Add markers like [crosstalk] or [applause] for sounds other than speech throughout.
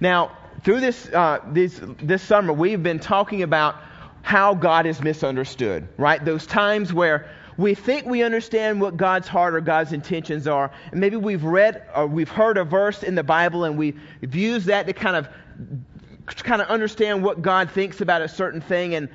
Now, through this, uh, this, this summer, we've been talking about how God is misunderstood, right? Those times where we think we understand what God's heart or God's intentions are, and maybe we've read or we've heard a verse in the Bible and we've used that to kind of kind of understand what God thinks about a certain thing and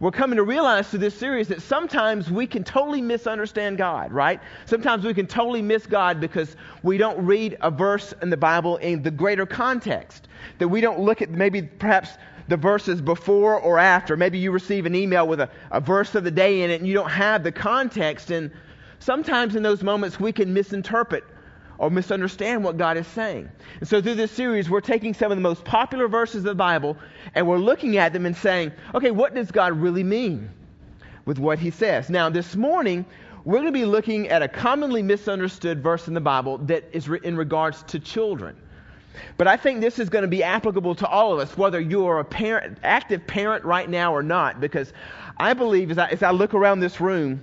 we're coming to realize through this series that sometimes we can totally misunderstand God, right? Sometimes we can totally miss God because we don't read a verse in the Bible in the greater context. That we don't look at maybe perhaps the verses before or after. Maybe you receive an email with a, a verse of the day in it and you don't have the context. And sometimes in those moments we can misinterpret or misunderstand what God is saying. And so through this series, we're taking some of the most popular verses of the Bible and we're looking at them and saying, okay, what does God really mean with what he says? Now, this morning, we're going to be looking at a commonly misunderstood verse in the Bible that is in regards to children. But I think this is going to be applicable to all of us, whether you are a parent, active parent right now or not, because I believe as I, as I look around this room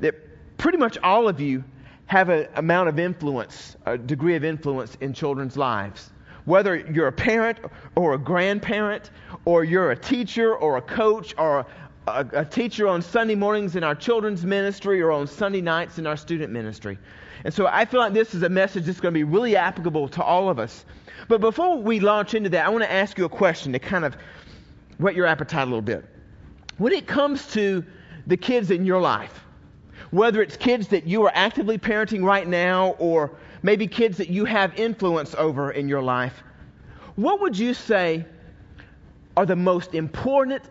that pretty much all of you have an amount of influence, a degree of influence in children's lives. Whether you're a parent or a grandparent, or you're a teacher or a coach or a, a, teacher on Sunday mornings in our children's ministry or on Sunday nights in our student ministry. And so I feel like this is a message that's going to be really applicable to all of us. But before we launch into that, I want to ask you a question to kind of whet your appetite a little bit. When it comes to the kids in your life, whether it's kids that you are actively parenting right now or maybe kids that you have influence over in your life, what would you say are the most important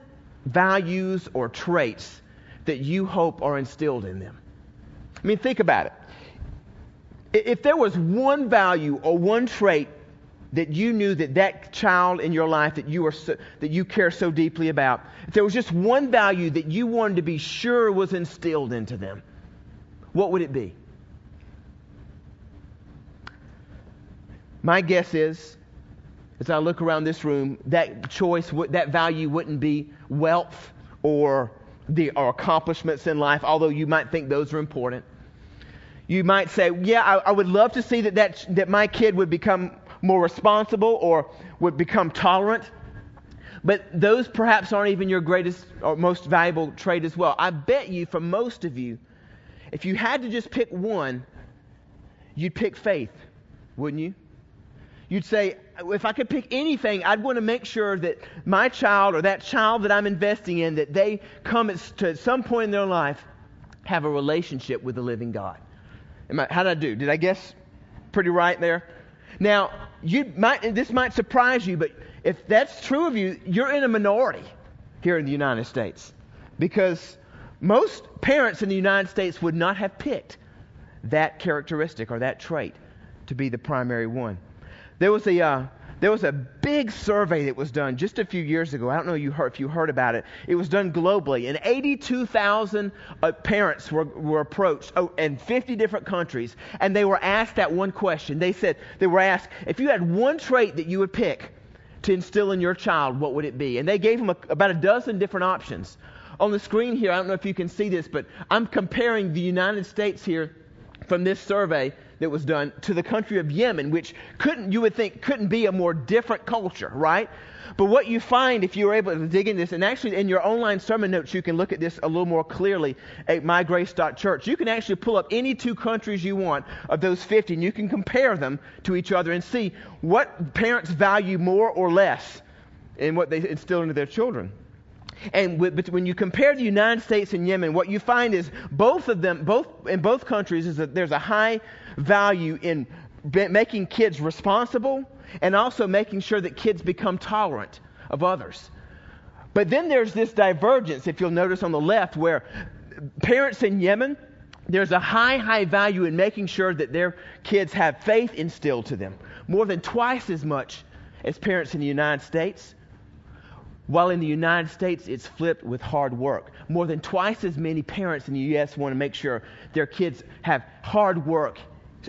values or traits that you hope are instilled in them? I mean, think about it. If there was one value or one trait that you knew that that child in your life that you are so, that you care so deeply about, if there was just one value that you wanted to be sure was instilled into them, what would it be? My guess is, as I look around this room, that choice, that value wouldn't be wealth or the or accomplishments in life, although you might think those are important. You might say, yeah, I, I would love to see that, that, that my kid would become more responsible or would become tolerant. But those perhaps aren't even your greatest or most valuable trait as well. I bet you, for most of you, if you had to just pick one, you'd pick faith, wouldn't you? You'd say, if I could pick anything, I'd want to make sure that my child or that child that I'm investing in, that they come to some point in their life, have a relationship with the living God. I, how did I do? Did I guess pretty right there? Now, you might, this might surprise you, but if that's true of you, you're in a minority here in the United States. Because most parents in the United States would not have picked that characteristic or that trait to be the primary one. There was a uh, there was a big survey that was done just a few years ago. I don't know if you heard about it. It was done globally, and 82,000 uh, parents were, were approached oh, in 50 different countries, and they were asked that one question. They said they were asked if you had one trait that you would pick to instill in your child, what would it be? And they gave them a, about a dozen different options. On the screen here, I don't know if you can see this, but I'm comparing the United States here from this survey that was done to the country of Yemen, which couldn't, you would think, couldn't be a more different culture, right? But what you find if you're able to dig in this, and actually in your online sermon notes, you can look at this a little more clearly at mygrace.church. You can actually pull up any two countries you want of those 50, and you can compare them to each other and see what parents value more or less in what they instill into their children. And when you compare the United States and Yemen, what you find is both of them, both in both countries, is that there's a high value in making kids responsible and also making sure that kids become tolerant of others. But then there's this divergence, if you'll notice on the left, where parents in Yemen, there's a high, high value in making sure that their kids have faith instilled to them, more than twice as much as parents in the United States. While in the United States, it's flipped with hard work. More than twice as many parents in the U.S. want to make sure their kids have hard work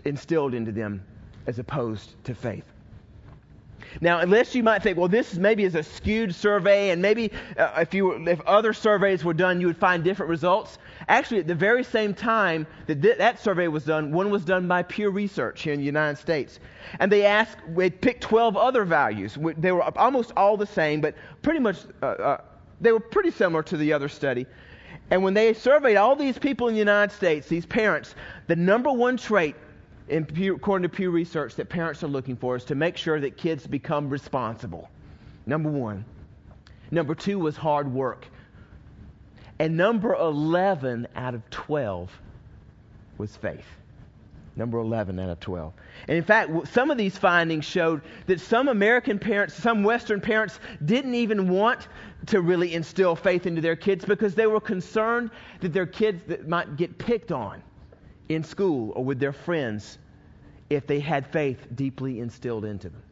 instilled into them as opposed to faith. Now, unless you might think, well, this maybe is a skewed survey, and maybe uh, if you if other surveys were done, you would find different results. Actually, at the very same time that th- that survey was done, one was done by Pew Research here in the United States, and they asked, they picked 12 other values. They were almost all the same, but pretty much uh, uh, they were pretty similar to the other study. And when they surveyed all these people in the United States, these parents, the number one trait Pew, according to Pew Research, that parents are looking for is to make sure that kids become responsible. Number one. Number two was hard work. And number 11 out of 12 was faith. Number 11 out of 12. And in fact, some of these findings showed that some American parents, some Western parents, didn't even want to really instill faith into their kids because they were concerned that their kids might get picked on in school or with their friends if they had faith deeply instilled into them.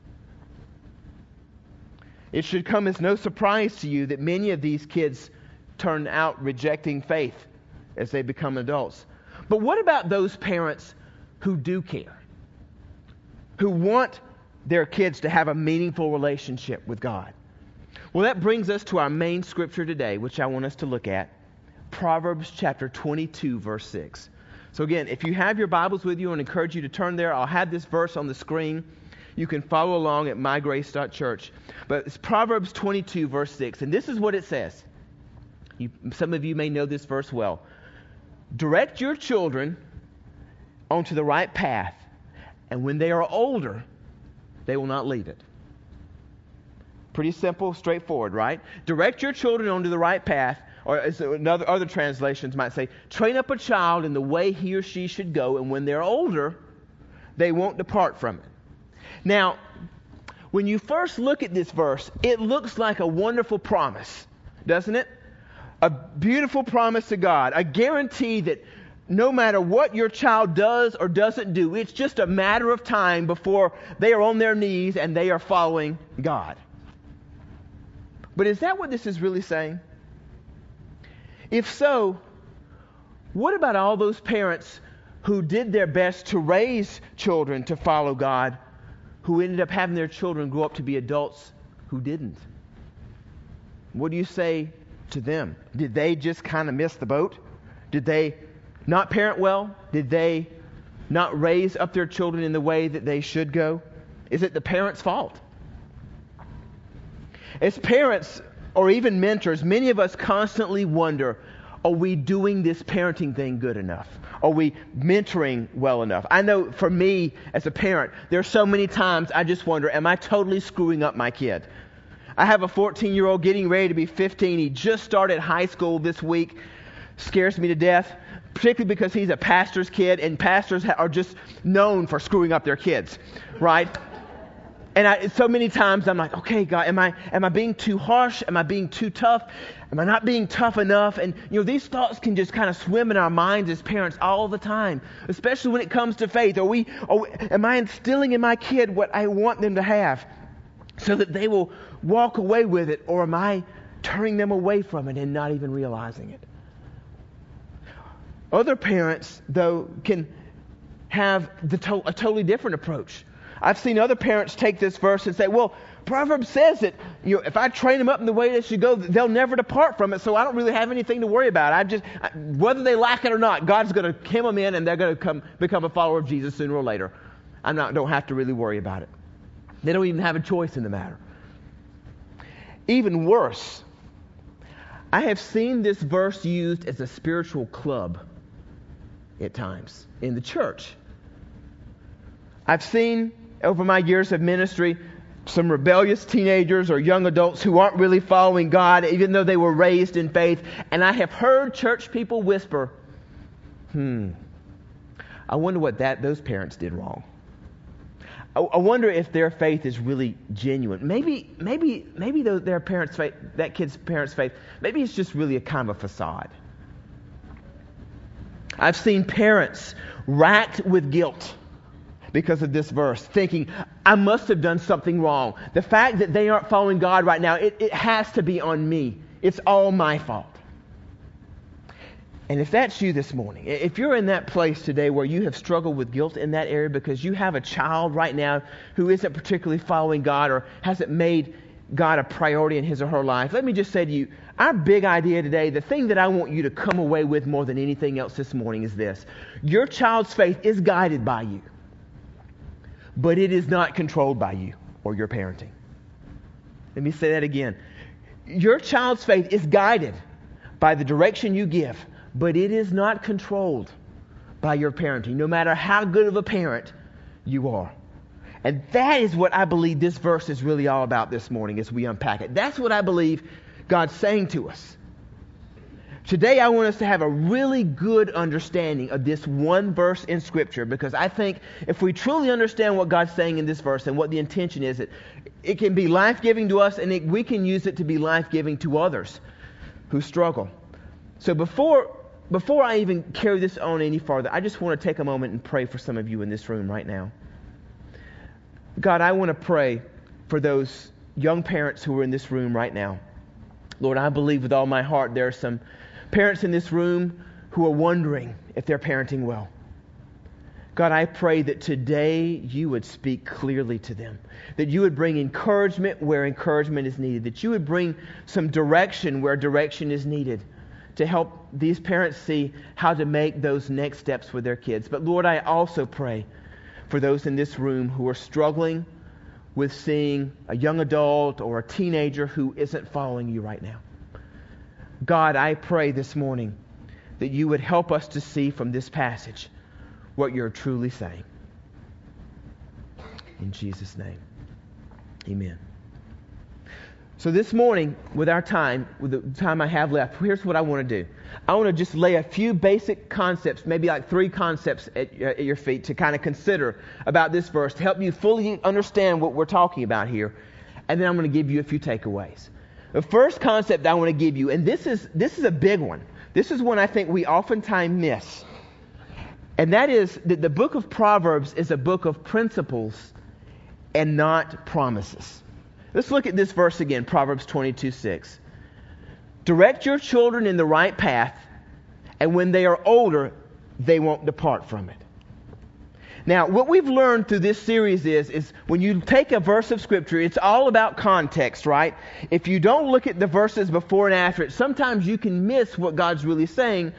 It should come as no surprise to you that many of these kids turn out rejecting faith as they become adults. But what about those parents who do care? Who want their kids to have a meaningful relationship with God? Well, that brings us to our main scripture today, which I want us to look at Proverbs chapter 22, verse 6. So, again, if you have your Bibles with you, I encourage you to turn there. I'll have this verse on the screen. You can follow along at mygrace.church. But it's Proverbs 22, verse 6. And this is what it says. You, some of you may know this verse well. Direct your children onto the right path, and when they are older, they will not leave it. Pretty simple, straightforward, right? Direct your children onto the right path, or another, other translations might say, train up a child in the way he or she should go, and when they're older, they won't depart from it. Now, when you first look at this verse, it looks like a wonderful promise, doesn't it? A beautiful promise to God, a guarantee that no matter what your child does or doesn't do, it's just a matter of time before they are on their knees and they are following God. But is that what this is really saying? If so, what about all those parents who did their best to raise children to follow God, who ended up having their children grow up to be adults who didn't? What do you say to them? Did they just kind of miss the boat? Did they not parent well? Did they not raise up their children in the way that they should go? Is it the parents' fault? As parents, or even mentors, many of us constantly wonder are we doing this parenting thing good enough? Are we mentoring well enough? I know for me as a parent, there are so many times I just wonder, am I totally screwing up my kid? I have a 14 year old getting ready to be 15. He just started high school this week. Scares me to death, particularly because he's a pastor's kid, and pastors are just known for screwing up their kids, right? And I, so many times I'm like, okay, God, am I, am I being too harsh? Am I being too tough? Am I not being tough enough? And, you know, these thoughts can just kind of swim in our minds as parents all the time, especially when it comes to faith. Are we, are we, am I instilling in my kid what I want them to have so that they will walk away with it? Or am I turning them away from it and not even realizing it? Other parents, though, can have to- a totally different approach. I've seen other parents take this verse and say, well, Proverbs says that you know, if I train them up in the way they should go, they'll never depart from it. So I don't really have anything to worry about. I just, whether they like it or not, God's going to hem them in, and they're going to come become a follower of Jesus sooner or later. I don't have to really worry about it. They don't even have a choice in the matter. Even worse, I have seen this verse used as a spiritual club at times in the church. I've seen over my years of ministry some rebellious teenagers or young adults who aren't really following God, even though they were raised in faith. And I have heard church people whisper, hmm, I wonder what that, those parents did wrong. I, I wonder if their faith is really genuine. Maybe, maybe, maybe their parents' faith, that kid's parents' faith, maybe it's just really a kind of a facade. I've seen parents racked with guilt because of this verse, thinking, I must have done something wrong. The fact that they aren't following God right now, it, it has to be on me. It's all my fault. And if that's you this morning, if you're in that place today where you have struggled with guilt in that area because you have a child right now who isn't particularly following God or hasn't made God a priority in his or her life, let me just say to you, our big idea today, the thing that I want you to come away with more than anything else this morning is this. Your child's faith is guided by you, but it is not controlled by you or your parenting. Let me say that again. Your child's faith is guided by the direction you give, but it is not controlled by your parenting, no matter how good of a parent you are. And that is what I believe this verse is really all about this morning as we unpack it. That's what I believe God's saying to us. Today, I want us to have a really good understanding of this one verse in Scripture because I think if we truly understand what God's saying in this verse and what the intention is, it, it can be life giving to us and it, we can use it to be life giving to others who struggle. So before, before I even carry this on any farther, I just want to take a moment and pray for some of you in this room right now. God, I want to pray for those young parents who are in this room right now. Lord, I believe with all my heart there are some parents in this room who are wondering if they're parenting well. God, I pray that today you would speak clearly to them, that you would bring encouragement where encouragement is needed, that you would bring some direction where direction is needed to help these parents see how to make those next steps with their kids. But Lord, I also pray for those in this room who are struggling with seeing a young adult or a teenager who isn't following you right now. God, I pray this morning that you would help us to see from this passage what you're truly saying. In Jesus' name, amen. So, this morning, with our time, with the time I have left, here's what I want to do. I want to just lay a few basic concepts, maybe like three concepts at, uh, at your feet to kind of consider about this verse to help you fully understand what we're talking about here. And then I'm going to give you a few takeaways. The first concept I want to give you, and this is, this is a big one. This is one I think we oftentimes miss. And that is that the book of Proverbs is a book of principles and not promises. Let's look at this verse again, Proverbs 22 6. Direct your children in the right path, and when they are older, they won't depart from it. Now, what we've learned through this series is, is when you take a verse of Scripture, it's all about context, right? If you don't look at the verses before and after it, sometimes you can miss what God's really saying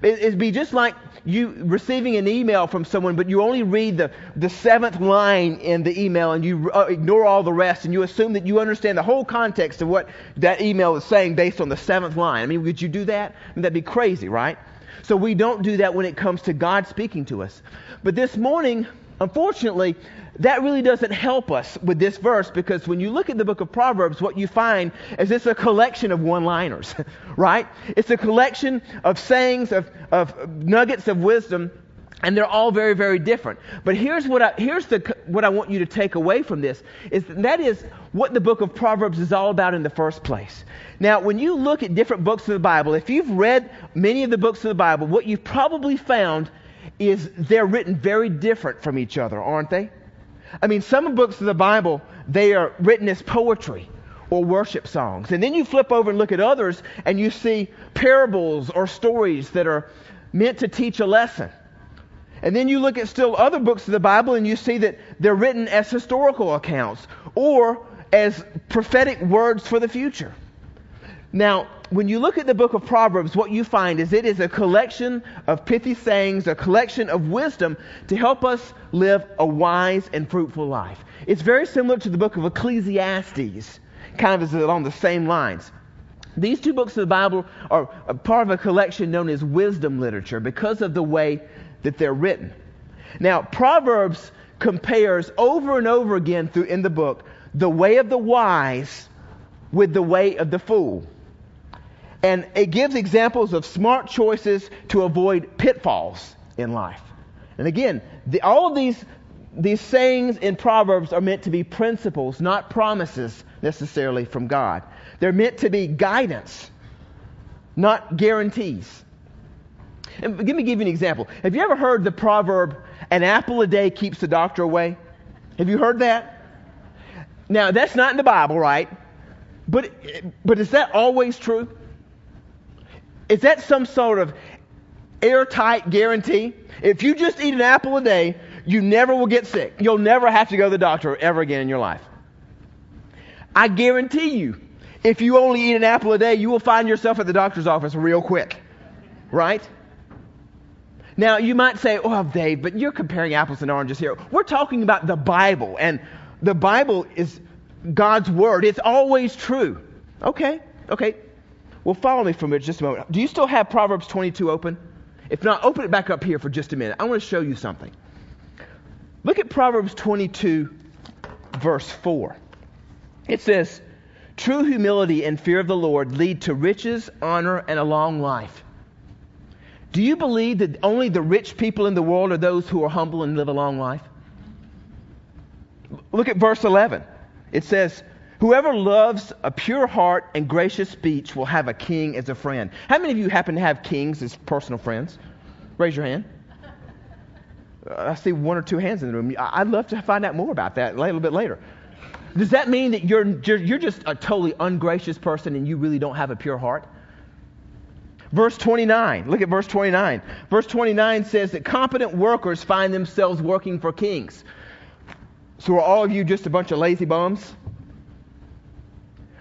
It'd be just like you receiving an email from someone, but you only read the, the seventh line in the email and you uh, ignore all the rest and you assume that you understand the whole context of what that email is saying based on the seventh line. I mean, would you do that? I mean, that'd be crazy, right? So we don't do that when it comes to God speaking to us. But this morning, unfortunately, that really doesn't help us with this verse because when you look at the book of Proverbs, what you find is it's a collection of one liners, [laughs] right? It's a collection of sayings, of, of nuggets of wisdom, and they're all very, very different. But here's what I, here's the, what I want you to take away from this is that is what the book of Proverbs is all about in the first place. Now, when you look at different books of the Bible, if you've read many of the books of the Bible, what you've probably found is they're written very different from each other, aren't they? I mean, some books of the Bible, they are written as poetry or worship songs. And then you flip over and look at others and you see parables or stories that are meant to teach a lesson. And then you look at still other books of the Bible and you see that they're written as historical accounts or as prophetic words for the future. Now, when you look at the book of Proverbs, what you find is it is a collection of pithy sayings, a collection of wisdom to help us live a wise and fruitful life. It's very similar to the book of Ecclesiastes, kind of is along the same lines. These two books of the Bible are part of a collection known as wisdom literature because of the way that they're written. Now, Proverbs compares over and over again through in the book the way of the wise with the way of the fool. And it gives examples of smart choices to avoid pitfalls in life. And again, the, all of these, these sayings in Proverbs are meant to be principles, not promises necessarily from God. They're meant to be guidance, not guarantees. Let me give you an example. Have you ever heard the proverb, an apple a day keeps the doctor away? Have you heard that? Now, that's not in the Bible, right? But, but is that always true? Is that some sort of airtight guarantee. If you just eat an apple a day, you never will get sick. You'll never have to go to the doctor ever again in your life. I guarantee you, if you only eat an apple a day, you will find yourself at the doctor's office real quick. Right? Now, you might say, oh, Dave, but you're comparing apples and oranges here. We're talking about the Bible, and the Bible is God's Word. It's always true. Okay, okay. Well, follow me for just a moment. Do you still have Proverbs 22 open? If not, open it back up here for just a minute. I want to show you something. Look at Proverbs 22, verse 4. It says, True humility and fear of the Lord lead to riches, honor, and a long life. Do you believe that only the rich people in the world are those who are humble and live a long life? Look at verse 11. It says, Whoever loves a pure heart and gracious speech will have a king as a friend. How many of you happen to have kings as personal friends? Raise your hand. I see one or two hands in the room. I'd love to find out more about that a little bit later. Does that mean that you're, you're, you're just a totally ungracious person and you really don't have a pure heart? Verse 29. Look at verse 29. Verse 29 says that competent workers find themselves working for kings. So are all of you just a bunch of lazy bums?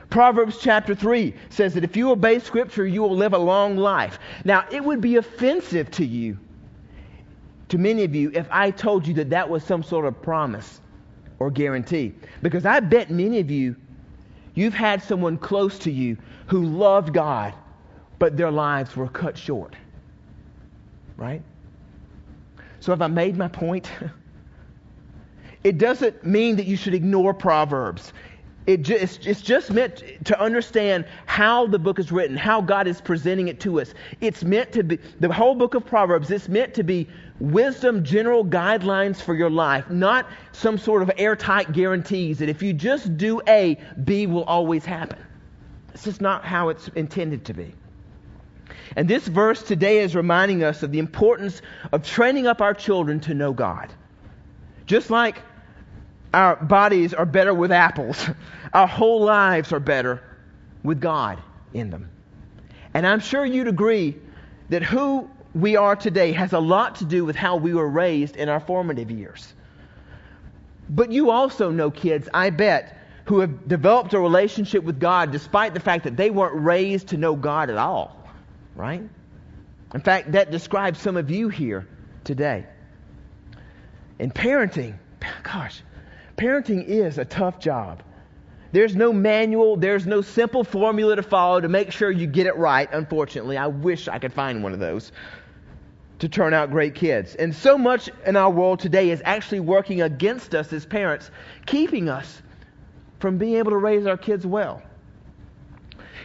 Proverbs chapter 3 says that if you obey Scripture, you will live a long life. Now, it would be offensive to you, to many of you, if I told you that that was some sort of promise or guarantee. Because I bet many of you, you've had someone close to you who loved God, but their lives were cut short. Right? So, have I made my point? [laughs] it doesn't mean that you should ignore Proverbs. It just, it's just meant to understand how the book is written, how God is presenting it to us. It's meant to be, the whole book of Proverbs, it's meant to be wisdom, general guidelines for your life, not some sort of airtight guarantees that if you just do A, B will always happen. It's just not how it's intended to be. And this verse today is reminding us of the importance of training up our children to know God. Just like our bodies are better with apples. [laughs] Our whole lives are better with God in them. And I'm sure you'd agree that who we are today has a lot to do with how we were raised in our formative years. But you also know kids, I bet, who have developed a relationship with God despite the fact that they weren't raised to know God at all, right? In fact, that describes some of you here today. And parenting, gosh, parenting is a tough job. There's no manual, there's no simple formula to follow to make sure you get it right, unfortunately. I wish I could find one of those to turn out great kids. And so much in our world today is actually working against us as parents, keeping us from being able to raise our kids well.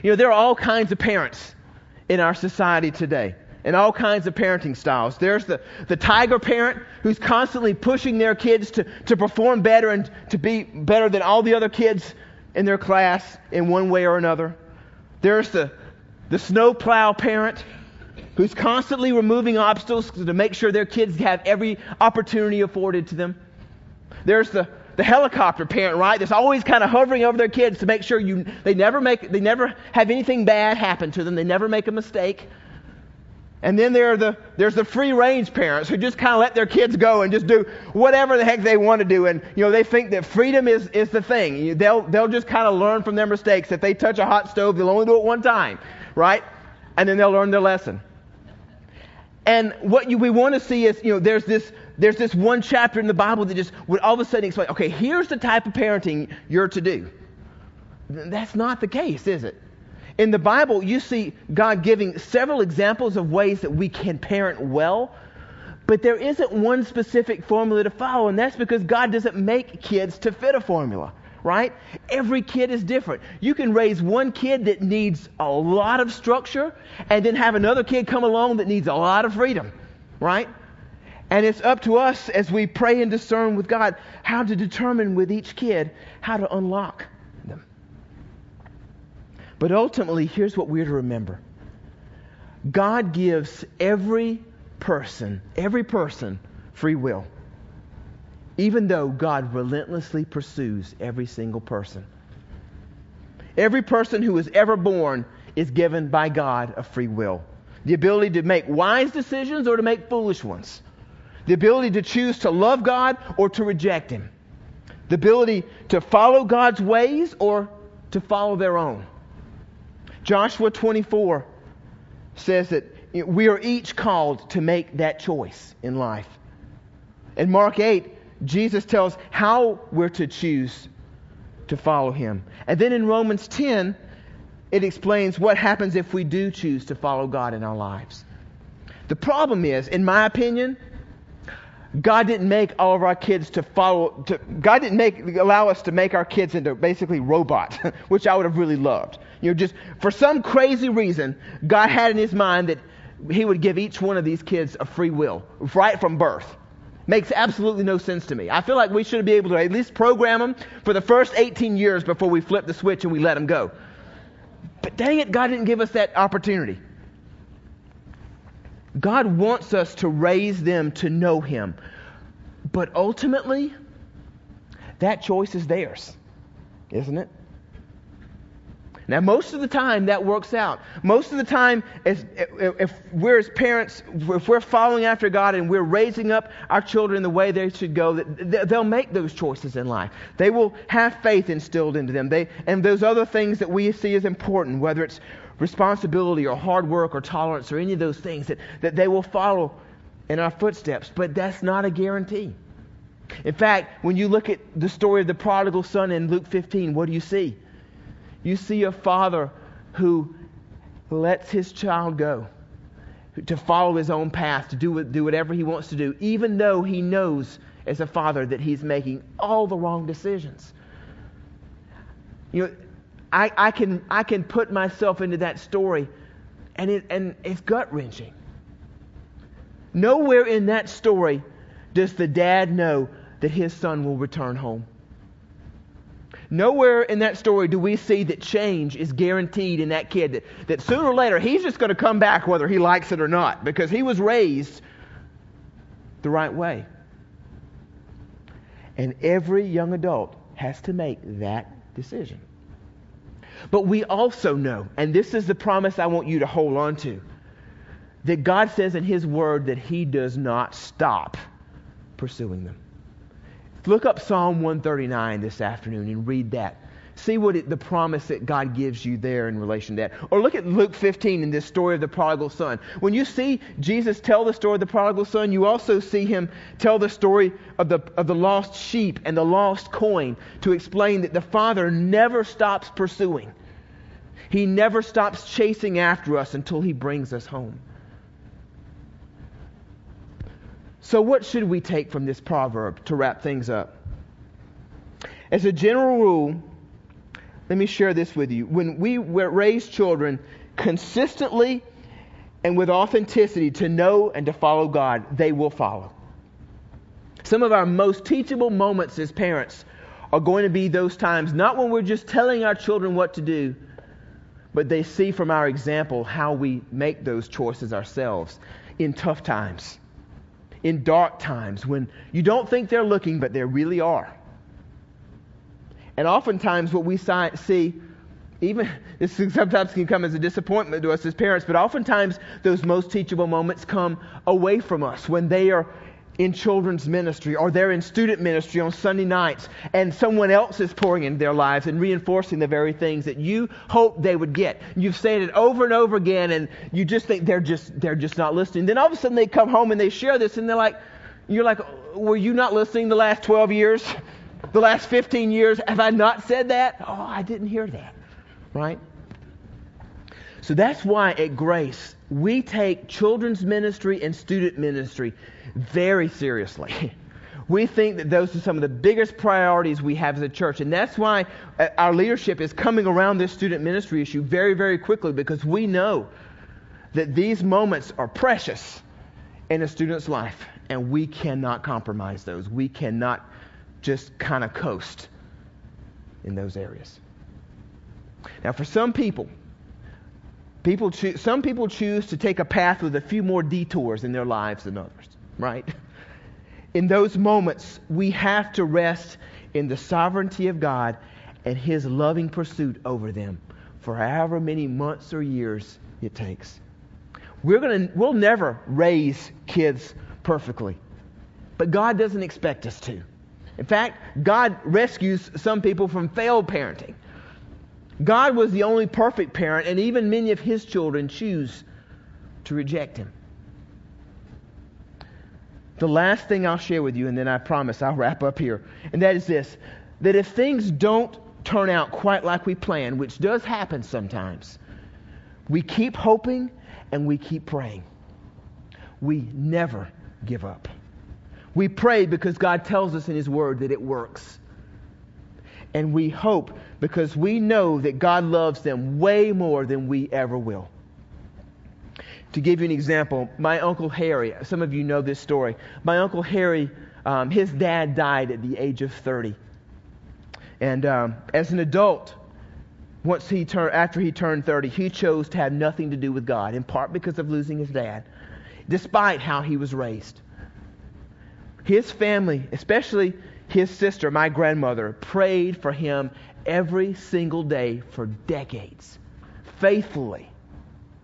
You know, there are all kinds of parents in our society today and all kinds of parenting styles. There's the, the tiger parent who's constantly pushing their kids to, to perform better and to be better than all the other kids in their class in one way or another. There's the, the snowplow parent who's constantly removing obstacles to make sure their kids have every opportunity afforded to them. There's the, the helicopter parent, right? That's always kind of hovering over their kids to make sure you, they never make, they never have anything bad happen to them. They never make a mistake. And then there are the, there's the free range parents who just kind of let their kids go and just do whatever the heck they want to do. And, you know, they think that freedom is, is the thing. They'll, they'll just kind of learn from their mistakes. If they touch a hot stove, they'll only do it one time, right? And then they'll learn their lesson. And what you, we want to see is, you know, there's this, there's this one chapter in the Bible that just would all of a sudden explain, okay, here's the type of parenting you're to do. That's not the case, is it? In the Bible, you see God giving several examples of ways that we can parent well, but there isn't one specific formula to follow, and that's because God doesn't make kids to fit a formula, right? Every kid is different. You can raise one kid that needs a lot of structure, and then have another kid come along that needs a lot of freedom, right? And it's up to us as we pray and discern with God how to determine with each kid how to unlock them. but ultimately, here's what we're to remember God gives every person, every person, free will, even though God relentlessly pursues every single person. Every person who is ever born is given by God a free will. the ability to make wise decisions or to make foolish ones, the ability to choose to love God or to reject Him, the ability to follow God's ways or to follow their own. Joshua 24 says that we are each called to make that choice in life. In Mark 8, Jesus tells how we're to choose to follow him. And then in Romans 10, it explains what happens if we do choose to follow God in our lives. The problem is, in my opinion, God didn't make all of our kids to follow. To, God didn't make allow us to make our kids into basically robots, [laughs] which I would have really loved. You know, just for some crazy reason, God had in His mind that He would give each one of these kids a free will right from birth. Makes absolutely no sense to me. I feel like we should be able to at least program them for the first 18 years before we flip the switch and we let them go. But dang it, God didn't give us that opportunity. God wants us to raise them to know Him. But ultimately, that choice is theirs, isn't it? Now, most of the time that works out. Most of the time, if, if, we're as parents, if we're following after God and we're raising up our children the way they should go, they'll make those choices in life. They will have faith instilled into them. They, and those other things that we see as important, whether it's responsibility or hard work or tolerance or any of those things, that, that they will follow in our footsteps. But that's not a guarantee. In fact, when you look at the story of the prodigal son in Luke 15, what do you see? You see a father who lets his child go to follow his own path, to do, do whatever he wants to do, even though he knows as a father that he's making all the wrong decisions. You know, I, I, can, I can put myself into that story, and, it, and it's gut wrenching. Nowhere in that story does the dad know that his son will return home. Nowhere in that story do we see that change is guaranteed in that kid, that, that sooner or later he's just going to come back whether he likes it or not because he was raised the right way. And every young adult has to make that decision. But we also know, and this is the promise I want you to hold on to, that God says in His Word that He does not stop pursuing them. Look up Psalm 139 this afternoon and read that. See what it, the promise that God gives you there in relation to that. Or look at Luke 15 in this story of the prodigal son. When you see Jesus tell the story of the prodigal son, you also see him tell the story of the, of the lost sheep and the lost coin to explain that the father never stops pursuing. He never stops chasing after us until he brings us home. So, what should we take from this proverb to wrap things up? As a general rule, let me share this with you. When we raise children consistently and with authenticity to know and to follow God, they will follow. Some of our most teachable moments as parents are going to be those times, not when we're just telling our children what to do, but they see from our example how we make those choices ourselves in tough times in dark times when you don't think they're looking, but they really are. And oftentimes, what we see, even [laughs] this sometimes can come as a disappointment to us as parents, but oftentimes those most teachable moments come away from us when they are in children's ministry or they're in student ministry on Sunday nights and someone else is pouring into their lives and reinforcing the very things that you hope they would get. You've said it over and over again and you just think they're just they're just not listening. Then all of a sudden they come home and they share this and they're like you're like were you not listening the last 12 years? The last 15 years have I not said that? Oh, I didn't hear that. Right? So that's why at Grace we take children's ministry and student ministry very seriously. We think that those are some of the biggest priorities we have as a church. And that's why uh, our leadership is coming around this student ministry issue very, very quickly because we know that these moments are precious in a student's life and we cannot compromise those. We cannot just kind of coast in those areas. Now, for some people, people some people choose to take a path with a few more detours in their lives than others right? In those moments, we have to rest in the sovereignty of God and His loving pursuit over them for however many months or years it takes. We're gonna, we'll never raise kids perfectly. But God doesn't expect us to. In fact, God rescues some people from failed parenting. God was the only perfect parent, and even many of his children choose to reject him. The last thing I'll share with you, and then I promise I'll wrap up here, and that is this that if things don't turn out quite like we plan, which does happen sometimes, we keep hoping and we keep praying. We never give up. We pray because God tells us in His Word that it works. And we hope because we know that God loves them way more than we ever will. To give you an example, my Uncle Harry, some of you know this story. My Uncle Harry, um, his dad died at the age of 30. And um, as an adult, once he turned, after he turned 30, he chose to have nothing to do with God, in part because of losing his dad, despite how he was raised. His family, especially his sister, my grandmother, prayed for him every single day for decades, faithfully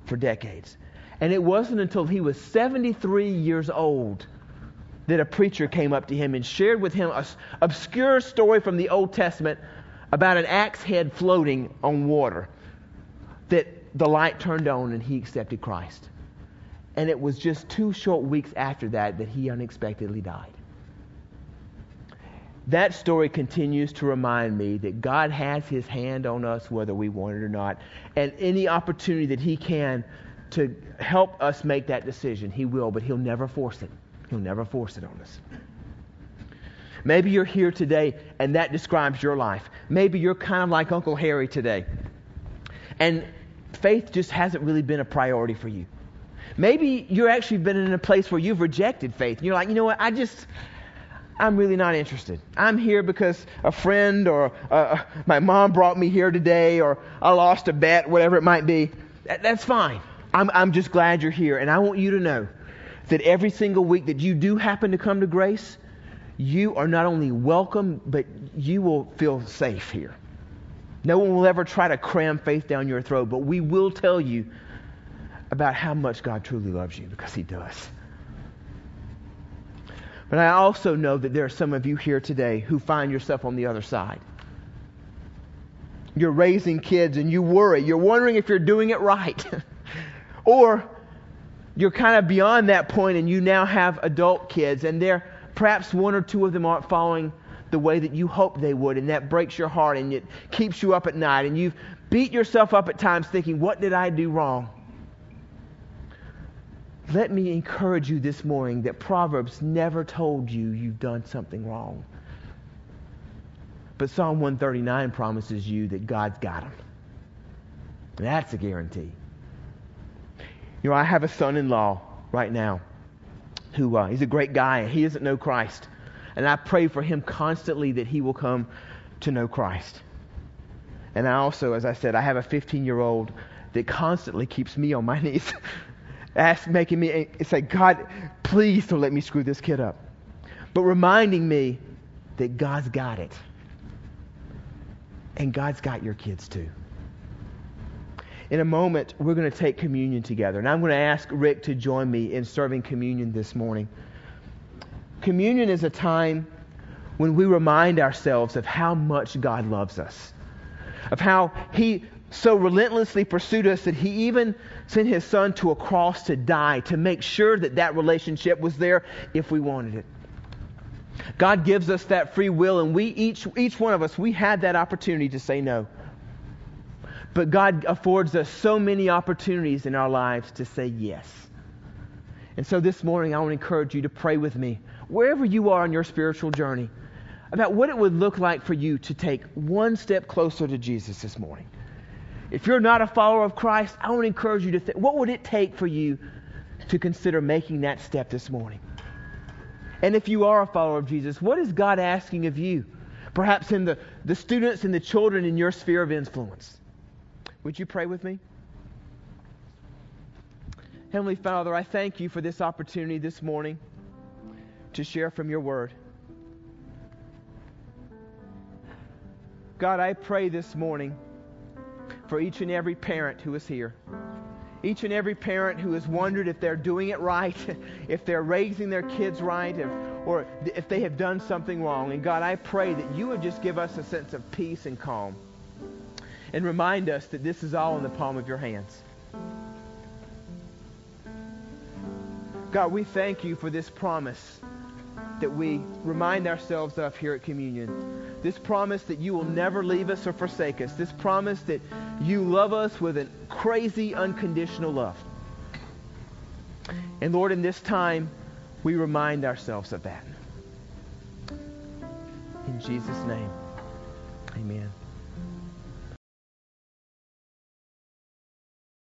for decades. And it wasn't until he was 73 years old that a preacher came up to him and shared with him an obscure story from the Old Testament about an axe head floating on water that the light turned on and he accepted Christ. And it was just two short weeks after that that he unexpectedly died. That story continues to remind me that God has his hand on us whether we want it or not. And any opportunity that he can to help us make that decision, he will, but he'll never force it. He'll never force it on us. Maybe you're here today and that describes your life. Maybe you're kind of like Uncle Harry today. And faith just hasn't really been a priority for you. Maybe you've actually been in a place where you've rejected faith. And you're like, you know what? I just, I'm really not interested. I'm here because a friend or uh, my mom brought me here today or I lost a bet, whatever it might be. That, that's fine. I'm, I'm just glad you're here. And I want you to know that every single week that you do happen to come to grace, you are not only welcome, but you will feel safe here. No one will ever try to cram faith down your throat, but we will tell you about how much God truly loves you because He does. But I also know that there are some of you here today who find yourself on the other side. You're raising kids and you worry. You're wondering if you're doing it right. [laughs] or you're kind of beyond that point and you now have adult kids and they're Perhaps one or two of them aren't following the way that you hoped they would, and that breaks your heart and it keeps you up at night, and you've beat yourself up at times thinking, What did I do wrong? Let me encourage you this morning that Proverbs never told you you've done something wrong. But Psalm 139 promises you that God's got them. That's a guarantee. You know, I have a son in law right now who uh, he's a great guy. and He doesn't know Christ. And I pray for him constantly that he will come to know Christ. And I also, as I said, I have a 15 year old that constantly keeps me on my [laughs] knees, ask, making me say, God, please don't let me screw this kid up. But reminding me that God's got it. And God's got your kids too in a moment, we're going to take communion together. And I'm going to ask Rick to join me in serving communion this morning. Communion is a time when we remind ourselves of how much God loves us, of how He so relentlessly pursued us that He even sent His Son to a cross to die to make sure that that relationship was there if we wanted it. God gives us that free will, and we each, each one of us, we had that opportunity to say no. But God affords us so many opportunities in our lives to say yes. And so this morning, I want to encourage you to pray with me, wherever you are on your spiritual journey, about what it would look like for you to take one step closer to Jesus this morning. If you're not a follower of Christ, I want to encourage you to think what would it take for you to consider making that step this morning? And if you are a follower of Jesus, what is God asking of you? Perhaps in the, the students and the children in your sphere of influence. Would you pray with me? Heavenly Father, I thank you for this opportunity this morning to share from your word. God, I pray this morning for each and every parent who is here, each and every parent who has wondered if they're doing it right, [laughs] if they're raising their kids right, if, or if they have done something wrong. And God, I pray that you would just give us a sense of peace and calm and remind us that this is all in the palm of your hands. God, we thank you for this promise that we remind ourselves of here at communion. This promise that you will never leave us or forsake us. This promise that you love us with a crazy, unconditional love. And Lord, in this time, we remind ourselves of that. In Jesus' name, amen.